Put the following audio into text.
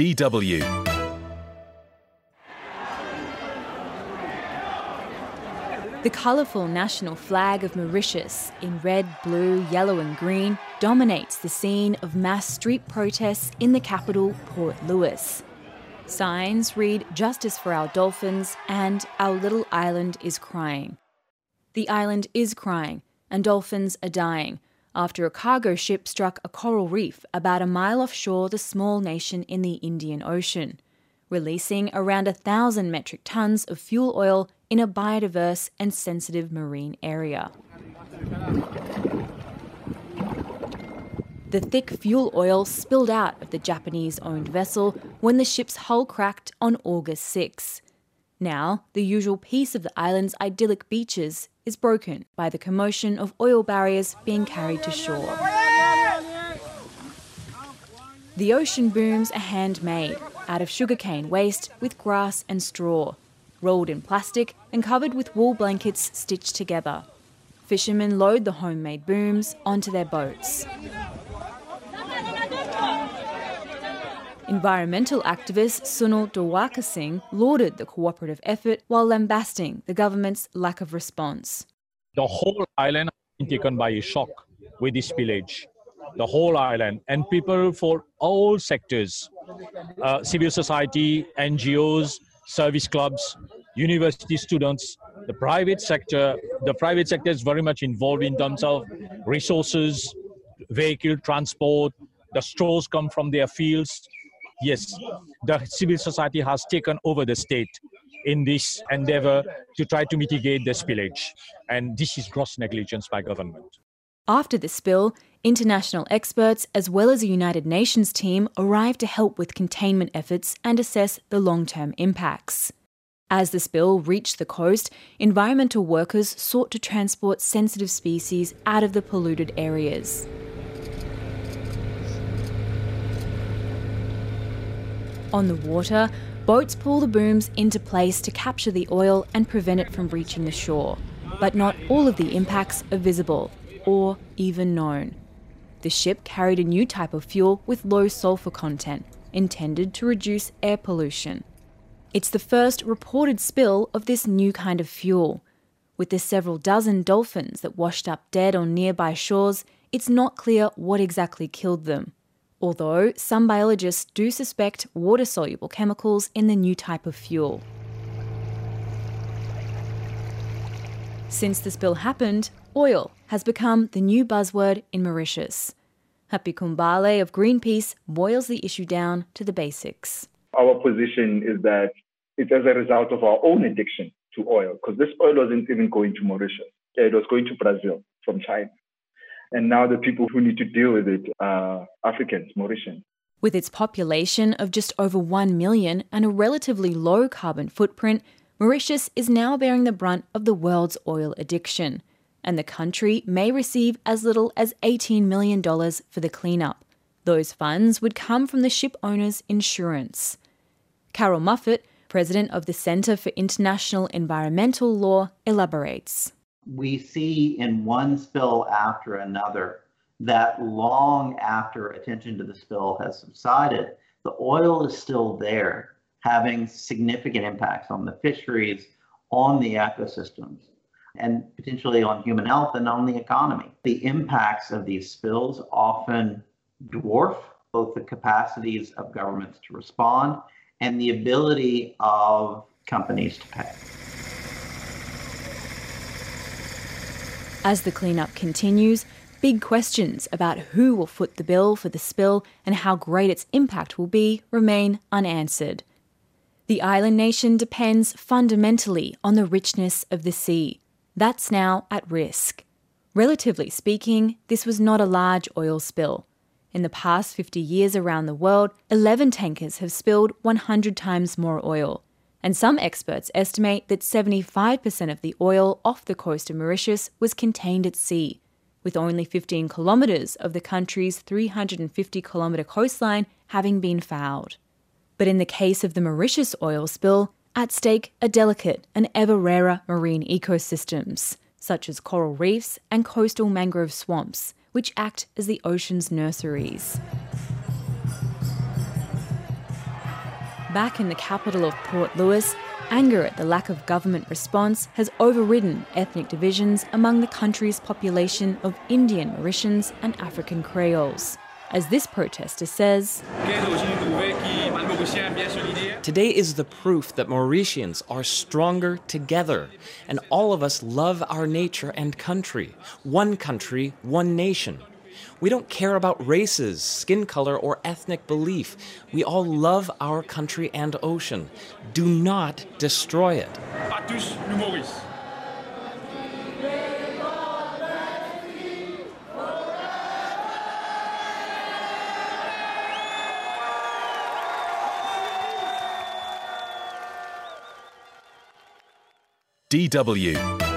DW. The colourful national flag of Mauritius, in red, blue, yellow, and green, dominates the scene of mass street protests in the capital, Port Louis. Signs read Justice for our dolphins and Our little island is crying. The island is crying, and dolphins are dying after a cargo ship struck a coral reef about a mile offshore the small nation in the Indian Ocean, releasing around a thousand metric tons of fuel oil in a biodiverse and sensitive marine area. The thick fuel oil spilled out of the Japanese owned vessel when the ship's hull cracked on August 6. Now, the usual peace of the island's idyllic beaches is broken by the commotion of oil barriers being carried to shore. The ocean booms are handmade out of sugarcane waste with grass and straw, rolled in plastic and covered with wool blankets stitched together. Fishermen load the homemade booms onto their boats. Environmental activist Sunil Dowarkasing lauded the cooperative effort while lambasting the government's lack of response. The whole island has been taken by a shock with this spillage. The whole island and people for all sectors, uh, civil society, NGOs, service clubs, university students, the private sector. The private sector is very much involved in terms of resources, vehicle transport. The straws come from their fields yes, the civil society has taken over the state in this endeavor to try to mitigate the spillage. And this is gross negligence by government. After the spill, international experts as well as a United Nations team arrived to help with containment efforts and assess the long term impacts. As the spill reached the coast, environmental workers sought to transport sensitive species out of the polluted areas. On the water, boats pull the booms into place to capture the oil and prevent it from reaching the shore. But not all of the impacts are visible or even known. The ship carried a new type of fuel with low sulfur content, intended to reduce air pollution. It's the first reported spill of this new kind of fuel. With the several dozen dolphins that washed up dead on nearby shores, it's not clear what exactly killed them although some biologists do suspect water soluble chemicals in the new type of fuel. Since the spill happened, oil has become the new buzzword in Mauritius. Happy Khambule of Greenpeace boils the issue down to the basics. Our position is that it's as a result of our own addiction to oil, because this oil wasn't even going to Mauritius. It was going to Brazil from China. And now the people who need to deal with it are Africans, Mauritians. With its population of just over 1 million and a relatively low carbon footprint, Mauritius is now bearing the brunt of the world's oil addiction. And the country may receive as little as $18 million for the cleanup. Those funds would come from the ship owner's insurance. Carroll Muffett, president of the Centre for International Environmental Law, elaborates we see in one spill after another that long after attention to the spill has subsided, the oil is still there, having significant impacts on the fisheries, on the ecosystems, and potentially on human health and on the economy. The impacts of these spills often dwarf both the capacities of governments to respond and the ability of companies to pay. As the cleanup continues, big questions about who will foot the bill for the spill and how great its impact will be remain unanswered. The island nation depends fundamentally on the richness of the sea. That's now at risk. Relatively speaking, this was not a large oil spill. In the past 50 years around the world, 11 tankers have spilled 100 times more oil and some experts estimate that 75% of the oil off the coast of Mauritius was contained at sea, with only 15 kilometres of the country's 350 kilometre coastline having been fouled. But in the case of the Mauritius oil spill, at stake are delicate and ever rarer marine ecosystems, such as coral reefs and coastal mangrove swamps, which act as the ocean's nurseries. Back in the capital of Port Louis, anger at the lack of government response has overridden ethnic divisions among the country's population of Indian Mauritians and African Creoles. As this protester says, Today is the proof that Mauritians are stronger together, and all of us love our nature and country. One country, one nation. We don't care about races, skin color, or ethnic belief. We all love our country and ocean. Do not destroy it. DW